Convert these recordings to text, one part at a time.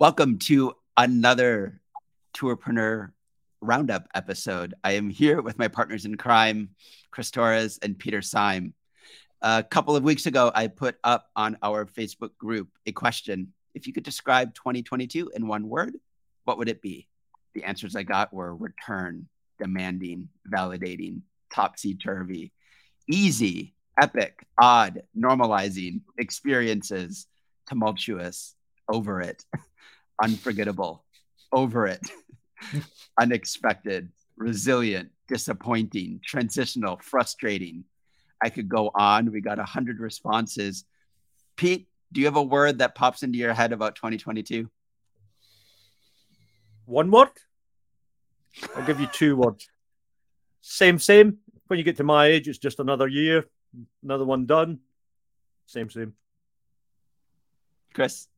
Welcome to another Tourpreneur Roundup episode. I am here with my partners in crime, Chris Torres and Peter Syme. A couple of weeks ago, I put up on our Facebook group a question. If you could describe 2022 in one word, what would it be? The answers I got were return, demanding, validating, topsy turvy, easy, epic, odd, normalizing, experiences, tumultuous, over it. unforgettable, over it, unexpected, resilient, disappointing, transitional, frustrating. I could go on. We got 100 responses. Pete, do you have a word that pops into your head about 2022? One word? I'll give you two words. Same, same. When you get to my age, it's just another year, another one done. Same, same. Chris?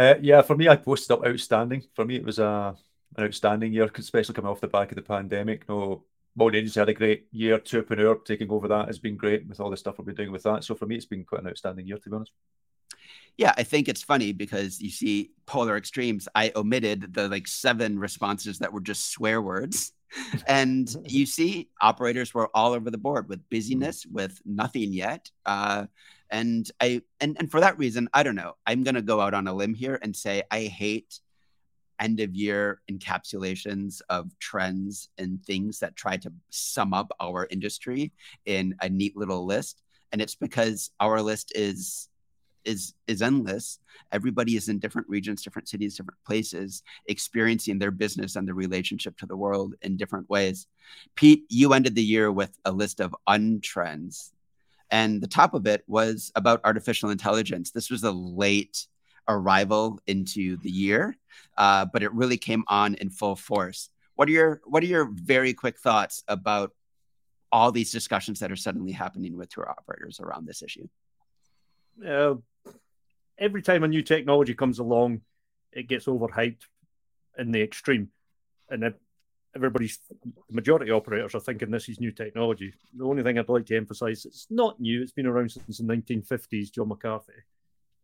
Uh, yeah, for me, I posted up outstanding. For me, it was a an outstanding year, especially coming off the back of the pandemic. No, Mold Agency had a great year. Tourpreneur taking over that has been great with all the stuff we've been doing with that. So for me, it's been quite an outstanding year, to be honest. Yeah, I think it's funny because you see polar extremes. I omitted the like seven responses that were just swear words. and you see operators were all over the board with busyness, with nothing yet. Uh, and I and and for that reason, I don't know. I'm gonna go out on a limb here and say I hate end of year encapsulations of trends and things that try to sum up our industry in a neat little list. And it's because our list is is is endless. Everybody is in different regions, different cities, different places, experiencing their business and their relationship to the world in different ways. Pete, you ended the year with a list of untrends and the top of it was about artificial intelligence. This was a late arrival into the year, uh, but it really came on in full force. What are your What are your very quick thoughts about all these discussions that are suddenly happening with tour operators around this issue? Uh, every time a new technology comes along, it gets overhyped in the extreme, and it, everybody's majority of operators are thinking this is new technology. The only thing I'd like to emphasize is it's not new, it's been around since the 1950s, John McCarthy.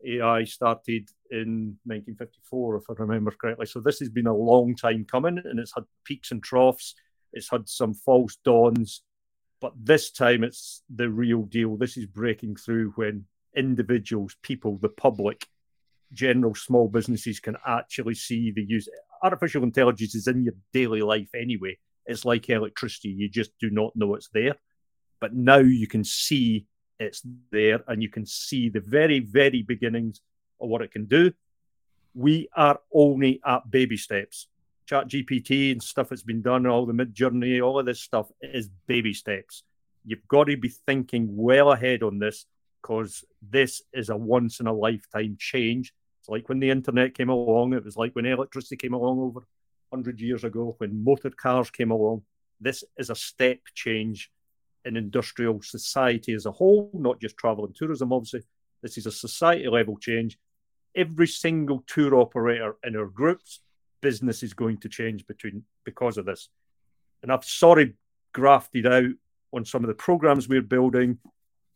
AI started in 1954, if I remember correctly. So this has been a long time coming and it's had peaks and troughs. It's had some false dawns, but this time it's the real deal. This is breaking through when individuals, people, the public, general small businesses can actually see the use artificial intelligence is in your daily life anyway. It's like electricity, you just do not know it's there. But now you can see it's there and you can see the very, very beginnings of what it can do. We are only at baby steps. ChatGPT and stuff that's been done, all the Midjourney, all of this stuff is baby steps. You've got to be thinking well ahead on this because this is a once in a lifetime change it's like when the internet came along, it was like when electricity came along over 100 years ago, when motor cars came along. This is a step change in industrial society as a whole, not just travel and tourism, obviously. This is a society level change. Every single tour operator in our groups, business is going to change between because of this. And I've sort of grafted out on some of the programs we're building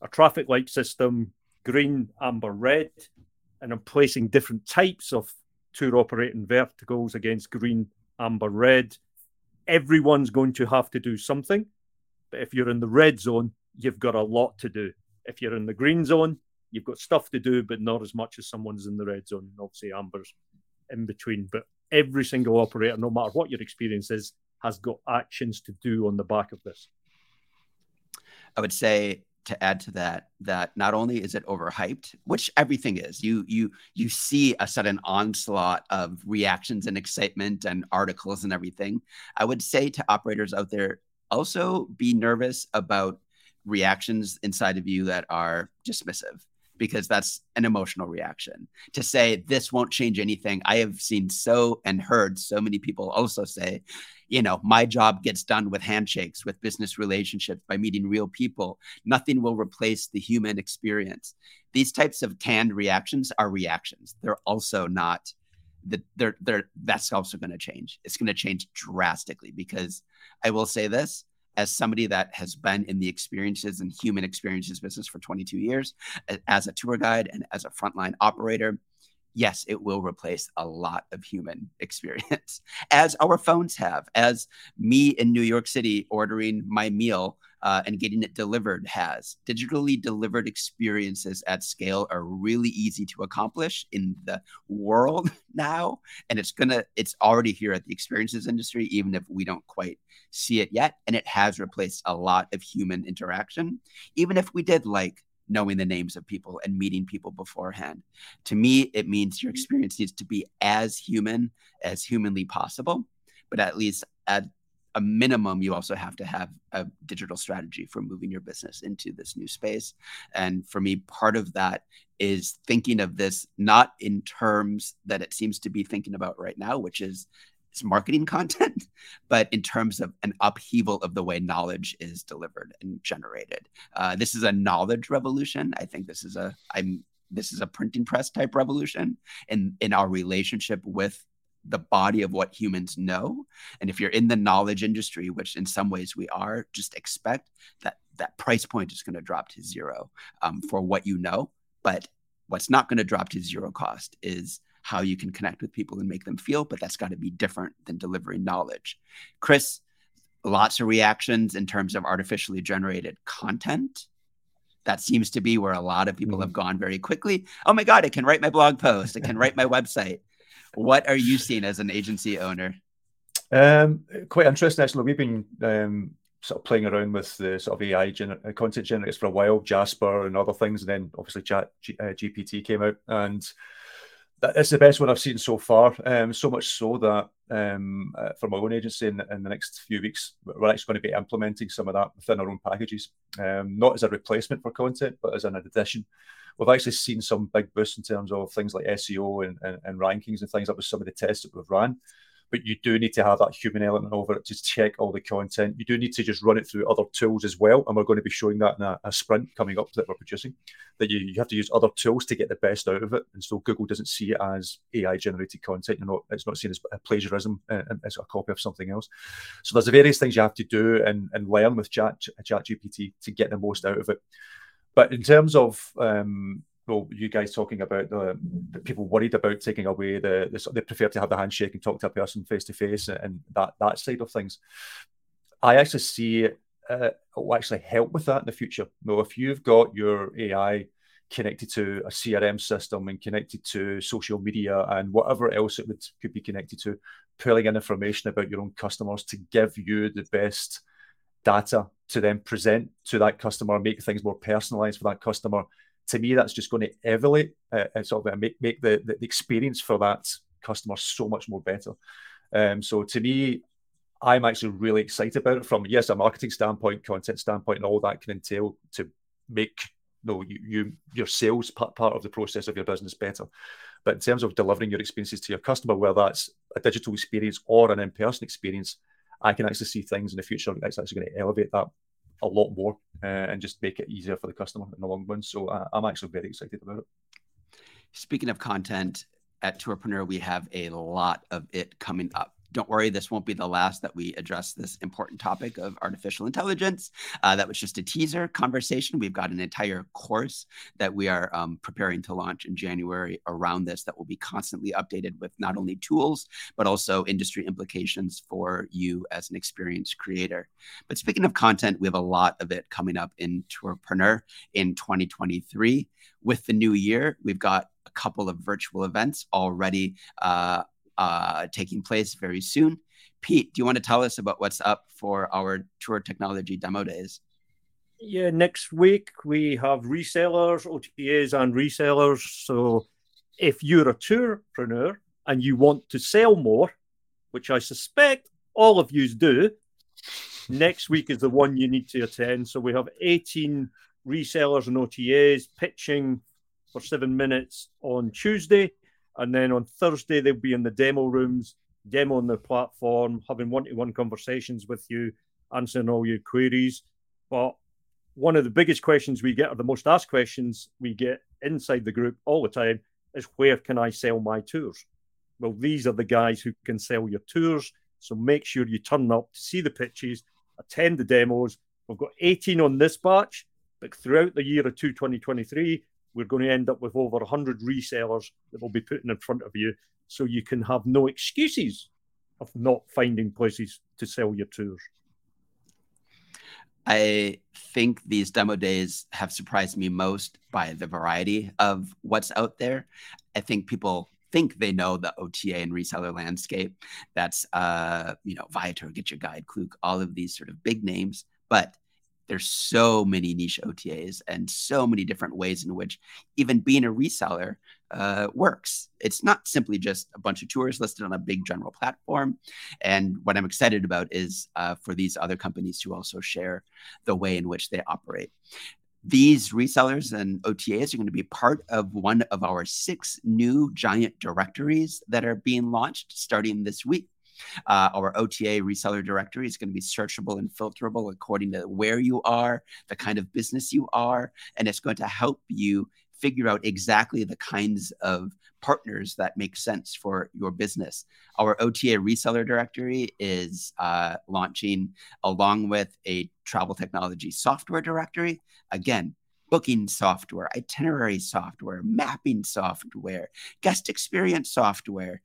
a traffic light system, green, amber, red, and I'm placing different types of tour operating verticals against green, amber, red. Everyone's going to have to do something. But if you're in the red zone, you've got a lot to do. If you're in the green zone, you've got stuff to do, but not as much as someone's in the red zone. And obviously, amber's in between. But every single operator, no matter what your experience is, has got actions to do on the back of this. I would say to add to that that not only is it overhyped which everything is you you you see a sudden onslaught of reactions and excitement and articles and everything. I would say to operators out there also be nervous about reactions inside of you that are dismissive because that's an emotional reaction. To say this won't change anything, I have seen so and heard so many people also say, you know, my job gets done with handshakes, with business relationships, by meeting real people. Nothing will replace the human experience. These types of canned reactions are reactions. They're also not that they're, they're that's also going to change. It's going to change drastically because I will say this as somebody that has been in the experiences and human experiences business for 22 years, as a tour guide and as a frontline operator, yes, it will replace a lot of human experience, as our phones have, as me in New York City ordering my meal uh, and getting it delivered has. Digitally delivered experiences at scale are really easy to accomplish in the world now. And it's gonna, it's already here at the experiences industry, even if we don't quite see it yet. And it has replaced a lot of human interaction. Even if we did like knowing the names of people and meeting people beforehand. To me, it means your mm-hmm. experience needs to be as human as humanly possible, but at least at a minimum, you also have to have a digital strategy for moving your business into this new space. And for me, part of that is thinking of this not in terms that it seems to be thinking about right now, which is it's marketing content, but in terms of an upheaval of the way knowledge is delivered and generated. Uh, this is a knowledge revolution. I think this is a I'm this is a printing press type revolution in in our relationship with the body of what humans know. And if you're in the knowledge industry, which in some ways we are, just expect that that price point is going to drop to zero um, for what you know. But what's not going to drop to zero cost is how you can connect with people and make them feel. But that's got to be different than delivering knowledge. Chris, lots of reactions in terms of artificially generated content. That seems to be where a lot of people mm-hmm. have gone very quickly. Oh my God, I can write my blog post, I can write my website what are you seeing as an agency owner? Um, quite interesting, actually. We've been um, sort of playing around with the sort of AI gener- uh, content generators for a while, Jasper and other things. And then obviously Chat G- uh, GPT came out, and it's the best one I've seen so far. Um, so much so that um, uh, for my own agency in, in, the next few weeks, we're actually going to be implementing some of that within our own packages, um, not as a replacement for content, but as an addition we've actually seen some big boosts in terms of things like SEO and, and, and rankings and things. That was some of the tests that we've ran. But you do need to have that human element over it to check all the content. You do need to just run it through other tools as well. And we're going to be showing that in a, a sprint coming up that we're producing, that you, you have to use other tools to get the best out of it. And so Google doesn't see it as AI generated content. You know, it's not seen as plagiarism uh, as a copy of something else. So there's various things you have to do and, and learn with Chat, ChatGPT to get the most out of it. But in terms of um, well, you guys talking about the, the, people worried about taking away the, the, they prefer to have the handshake and talk to a person face to face and that that side of things. I actually see it uh, will actually help with that in the future. Know, if you've got your AI connected to a CRM system and connected to social media and whatever else it would could be connected to, pulling in information about your own customers to give you the best data to then present to that customer, make things more personalized for that customer. To me, that's just going to elevate uh, uh sort of uh, make, make the, the experience for that customer so much more better. Um, so to me, I'm actually really excited about it from yes, a marketing standpoint, content standpoint, and all that can entail to make you know, you, you your sales part, part of the process of your business better. But in terms of delivering your experiences to your customer, whether that's a digital experience or an in-person experience, I can actually see things in the future that's actually going to elevate that a lot more uh, and just make it easier for the customer in the long run. So uh, I'm actually very excited about it. Speaking of content, at Tourpreneur, we have a lot of it coming up don't worry, this won't be the last that we address this important topic of artificial intelligence. Uh, that was just a teaser conversation. We've got an entire course that we are um, preparing to launch in January around this that will be constantly updated with not only tools, but also industry implications for you as an experienced creator. But speaking of content, we have a lot of it coming up in Tourpreneur in 2023. With the new year, we've got a couple of virtual events already uh, uh, taking place very soon. Pete, do you want to tell us about what's up for our tour technology demo days? Yeah, next week we have resellers, OTAs, and resellers. So if you're a tourpreneur and you want to sell more, which I suspect all of you do, next week is the one you need to attend. So we have 18 resellers and OTAs pitching for seven minutes on Tuesday. And then on Thursday, they'll be in the demo rooms, demoing their platform, having one to one conversations with you, answering all your queries. But one of the biggest questions we get, or the most asked questions we get inside the group all the time, is where can I sell my tours? Well, these are the guys who can sell your tours. So make sure you turn up to see the pitches, attend the demos. We've got 18 on this batch, but throughout the year of 2023, we're going to end up with over 100 resellers that will be putting in front of you. So you can have no excuses of not finding places to sell your tours. I think these demo days have surprised me most by the variety of what's out there. I think people think they know the OTA and reseller landscape. That's uh, you know, Viator, GetYourGuide, Klook, all of these sort of big names. But there's so many niche OTAs and so many different ways in which even being a reseller uh, works. It's not simply just a bunch of tours listed on a big general platform. And what I'm excited about is uh, for these other companies to also share the way in which they operate. These resellers and OTAs are going to be part of one of our six new giant directories that are being launched starting this week. Uh, our OTA reseller directory is going to be searchable and filterable according to where you are, the kind of business you are, and it's going to help you figure out exactly the kinds of partners that make sense for your business. Our OTA reseller directory is uh, launching along with a travel technology software directory. Again, booking software, itinerary software, mapping software, guest experience software,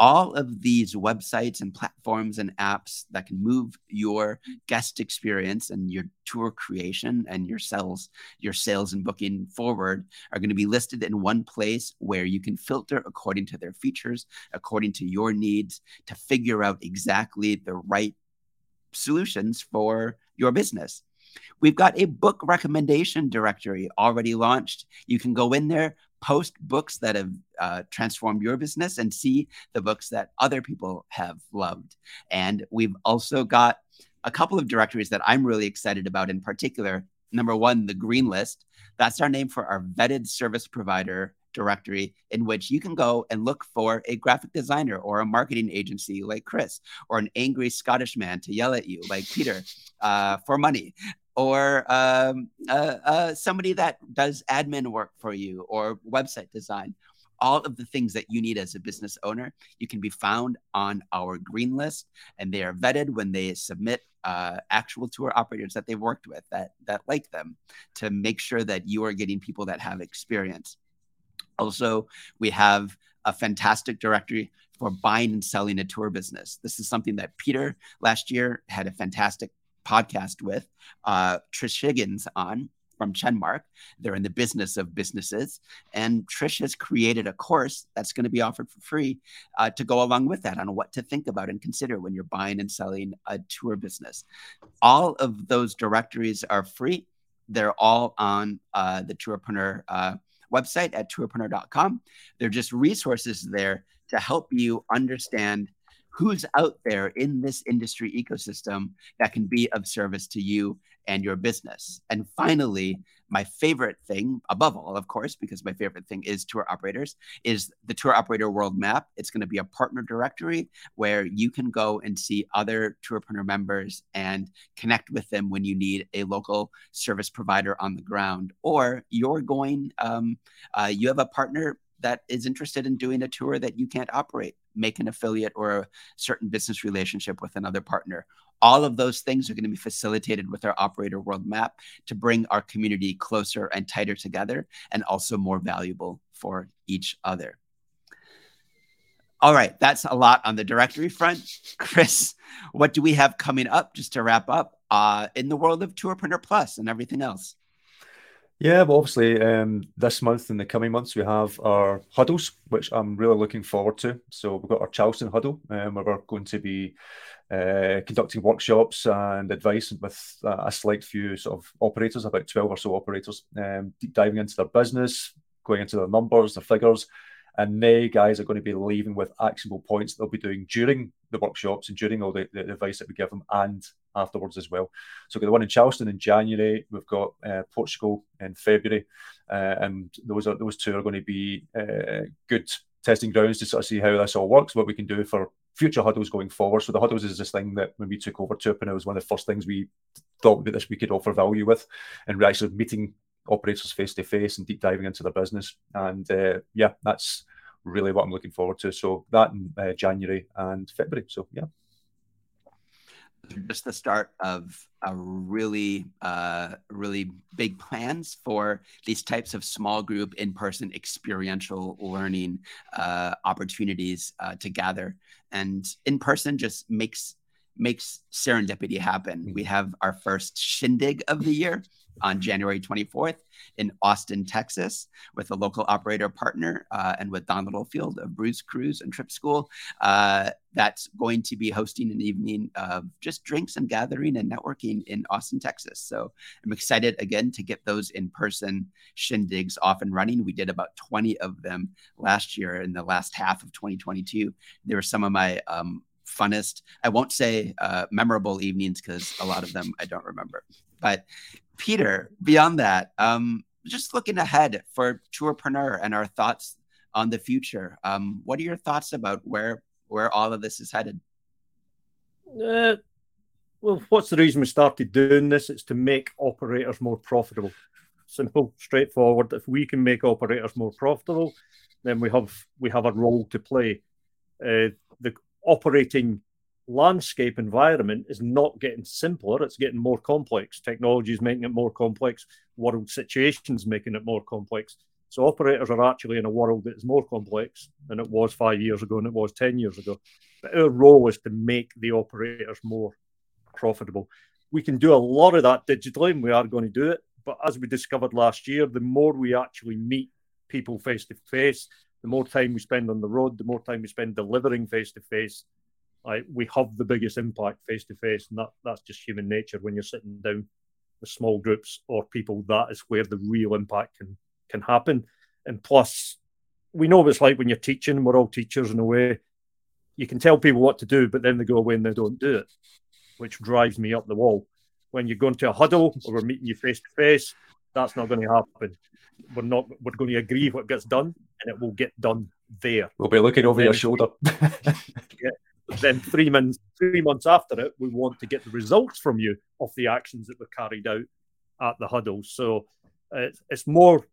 all of these websites and platforms and apps that can move your guest experience and your tour creation and your sales your sales and booking forward are going to be listed in one place where you can filter according to their features according to your needs to figure out exactly the right solutions for your business We've got a book recommendation directory already launched. You can go in there, post books that have uh, transformed your business and see the books that other people have loved. And we've also got a couple of directories that I'm really excited about in particular. Number one, the Green List. That's our name for our vetted service provider directory in which you can go and look for a graphic designer or a marketing agency like Chris, or an angry Scottish man to yell at you like Peter uh, for money or um, uh, uh, somebody that does admin work for you or website design. All of the things that you need as a business owner, you can be found on our green list, and they are vetted when they submit uh, actual tour operators that they've worked with that that like them to make sure that you are getting people that have experience. Also, we have a fantastic directory for buying and selling a tour business. This is something that Peter last year had a fantastic podcast with uh, Trish Higgins on from Chenmark. They're in the business of businesses. And Trish has created a course that's going to be offered for free uh, to go along with that on what to think about and consider when you're buying and selling a tour business. All of those directories are free. They're all on uh, the Tourpreneur uh, website at tourpreneur.com. They're just resources there to help you understand who's out there in this industry ecosystem that can be of service to you and your business. And finally, my favorite thing, above all, of course, because my favorite thing is tour operators, is the Tour Operator World Map. It's going to be a partner directory where you can go and see other tourpreneur members and connect with them when you need a local service provider on the ground, or you're going, um, uh, you have a partner that is interested in doing a tour that you can't operate, make an affiliate or a certain business relationship with another partner. All of those things are going to be facilitated with our operator world map to bring our community closer and tighter together and also more valuable for each other. All right, that's a lot on the directory front. Chris, what do we have coming up just to wrap up uh, in the world of Tourpreneur Plus and everything else? Yeah, well, obviously, um, this month and the coming months, we have our huddles, which I'm really looking forward to. So we've got our Charleston huddle, um, where we're going to be uh, conducting workshops and advice with a select few sort of operators, about 12 or so operators, um, deep diving into their business, going into their numbers, their figures. And they guys are going to be leaving with actionable points they'll be doing during the workshops and during all the, the advice that we give them and afterwards as well. So we've got the one in Charleston in January. We've got uh, Portugal in February, uh, and those are those two are going to be uh, good testing grounds to sort of see how this all works, what we can do for future huddles going forward. So the huddles is this thing that when we took over Tourpreneur, it was one of the first things we thought that this we could offer value with, and we're actually meeting operators face to face and deep diving into their business. And uh, yeah, that's really what I'm looking forward to. So that in uh, January and February. So yeah just the start of a really, uh, really big plans for these types of small group, in-person, experiential learning uh, opportunities uh, to gather. And in person just makes makes serendipity happen. We have our first shindig of the year on January 24th in Austin, Texas, with a local operator partner uh, and with Don Littlefield of Brews Cruise and Trip School. Uh, that's going to be hosting an evening of just drinks and gathering and networking in Austin, Texas. So I'm excited again to get those in person shindigs off and running. We did about 20 of them last year in the last half of 2022. There were some of my um, funnest, I won't say uh, memorable evenings because a lot of them I don't remember. But Peter, beyond that, um, just looking ahead for Tourpreneur and our thoughts on the future. Um, what are your thoughts about where where all of this is headed? Uh, well, what's the reason we started doing this? It's to make operators more profitable. Simple, straightforward. If we can make operators more profitable, then we have we have a role to play. Uh, operating landscape environment is not getting simpler, it's getting more complex. Technology is making it more complex, world situations making it more complex. So operators are actually in a world that is more complex than it was five years ago and it was 10 years ago. But our role is to make the operators more profitable. We can do a lot of that digitally and we are going to do it. But as we discovered last year, the more we actually meet people face to face, the more time we spend on the road, the more time we spend delivering face to face, we have the biggest impact face to face, and that, that's just human nature. When you're sitting down with small groups or people, that is where the real impact can can happen. And plus, we know what it's like when you're teaching. We're all teachers in a way. You can tell people what to do, but then they go away and they don't do it, which drives me up the wall. When you go into a huddle or we're meeting you face to face, that's not going to happen. We're not. We're going to agree what gets done, and it will get done there. We'll be looking over your shoulder. yeah, then three months three months after it, we want to get the results from you of the actions that were carried out at the huddle. So uh, it's more.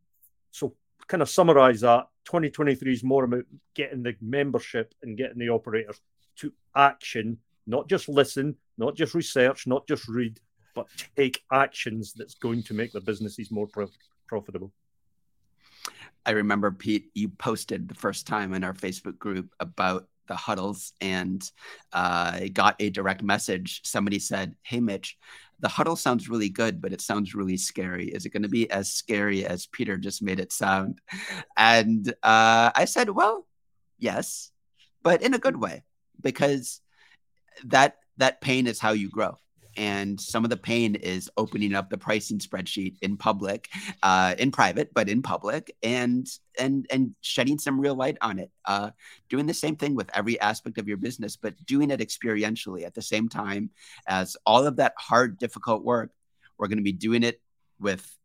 So kind of summarize that. 2023 is more about getting the membership and getting the operators to action, not just listen, not just research, not just read, but take actions that's going to make the businesses more pro- profitable. I remember Pete, you posted the first time in our Facebook group about the huddles and uh, got a direct message. Somebody said, Hey, Mitch, the huddle sounds really good, but it sounds really scary. Is it going to be as scary as Peter just made it sound? And uh, I said, Well, yes, but in a good way, because that that pain is how you grow and some of the pain is opening up the pricing spreadsheet in public uh, in private but in public and and and shedding some real light on it. Uh, doing the same thing with every aspect of your business but doing it experientially at the same time as all of that hard difficult work we're going to be doing it with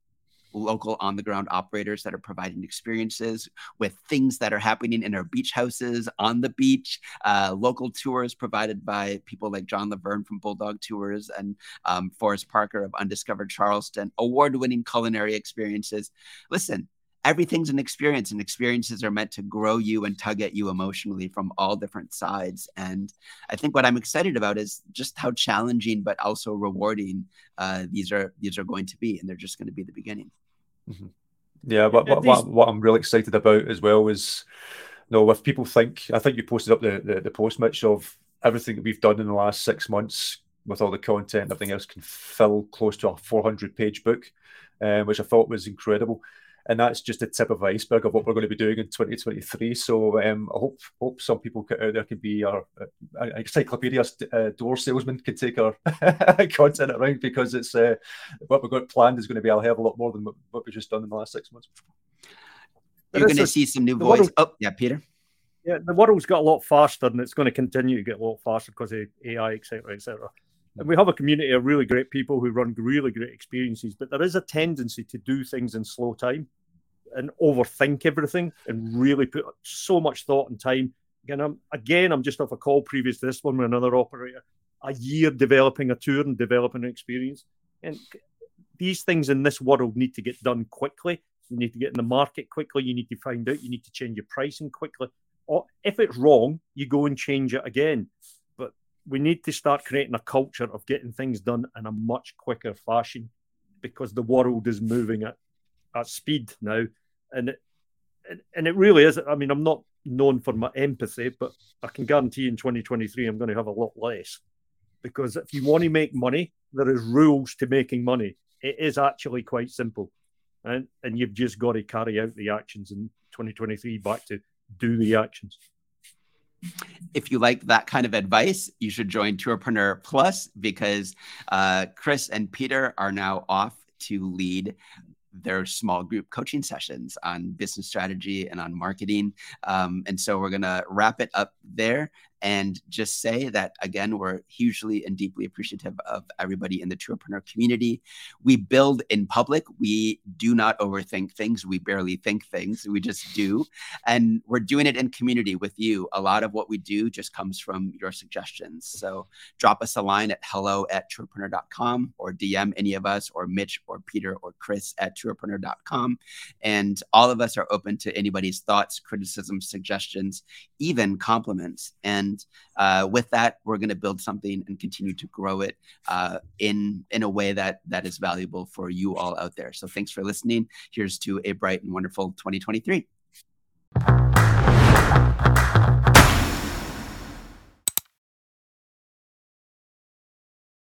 local on the ground operators that are providing experiences with things that are happening in our beach houses on the beach, uh, local tours provided by people like John Laverne from Bulldog Tours and um, Forrest Parker of Undiscovered Charleston, award winning culinary experiences. Listen, everything's an experience and experiences are meant to grow you and tug at you emotionally from all different sides and i think what i'm excited about is just how challenging but also rewarding uh, these are these are going to be and they're just going to be the beginning Mm-hmm. Yeah, but what, what, what, I'm really excited about as well is, you know, if people think, I think you posted up the, the, the post, Mitch, of everything that we've done in the last six months with all the content and everything else can fill close to a 400 page book. um, which I thought was incredible. And that's just the tip of the iceberg of what we're going to be doing in 2023. So um, I hope hope some people out there can be our uh, encyclopedia uh, door salesman can take our content around because it's uh, what we've got planned is going to be a hell of a lot more than what we've just done in the last six months. You're going to see some new voice. Oh, yeah, Peter. Yeah, the world's got a lot faster, and it's going to continue to get a lot faster because of AI, etc., etc. And we have a community of really great people who run really great experiences, but there is a tendency to do things in slow time and overthink everything and really put so much thought and time. Again, I'm again, I'm just off a call previous to this one with another operator. A year developing a tour and developing an experience, and these things in this world need to get done quickly. You need to get in the market quickly. You need to find out. You need to change your pricing quickly. Or if it's wrong, you go and change it again we need to start creating a culture of getting things done in a much quicker fashion because the world is moving at, at speed now. And it, and it really is. I mean, I'm not known for my empathy, but I can guarantee in 2023 I'm going to have a lot less. Because if you want to make money, there is rules to making money. It is actually quite simple. And, and you've just got to carry out the actions in 2023 back to do the actions. If you like that kind of advice, you should join Tourpreneur Plus because uh, Chris and Peter are now off to lead their small group coaching sessions on business strategy and on marketing. Um, and so we're going to wrap it up there and just say that again we're hugely and deeply appreciative of everybody in the tourpreneur community. We build in public. We do not overthink things. We barely think things. We just do. And we're doing it in community with you. A lot of what we do just comes from your suggestions. So drop us a line at hello at tourpreneur.com or dm any of us or mitch or peter or chris at tourpreneur.com and all of us are open to anybody's thoughts criticisms suggestions even compliments. And and uh, with that, we're going to build something and continue to grow it uh, in in a way that that is valuable for you all out there. So thanks for listening. Here's to a bright and wonderful 2023.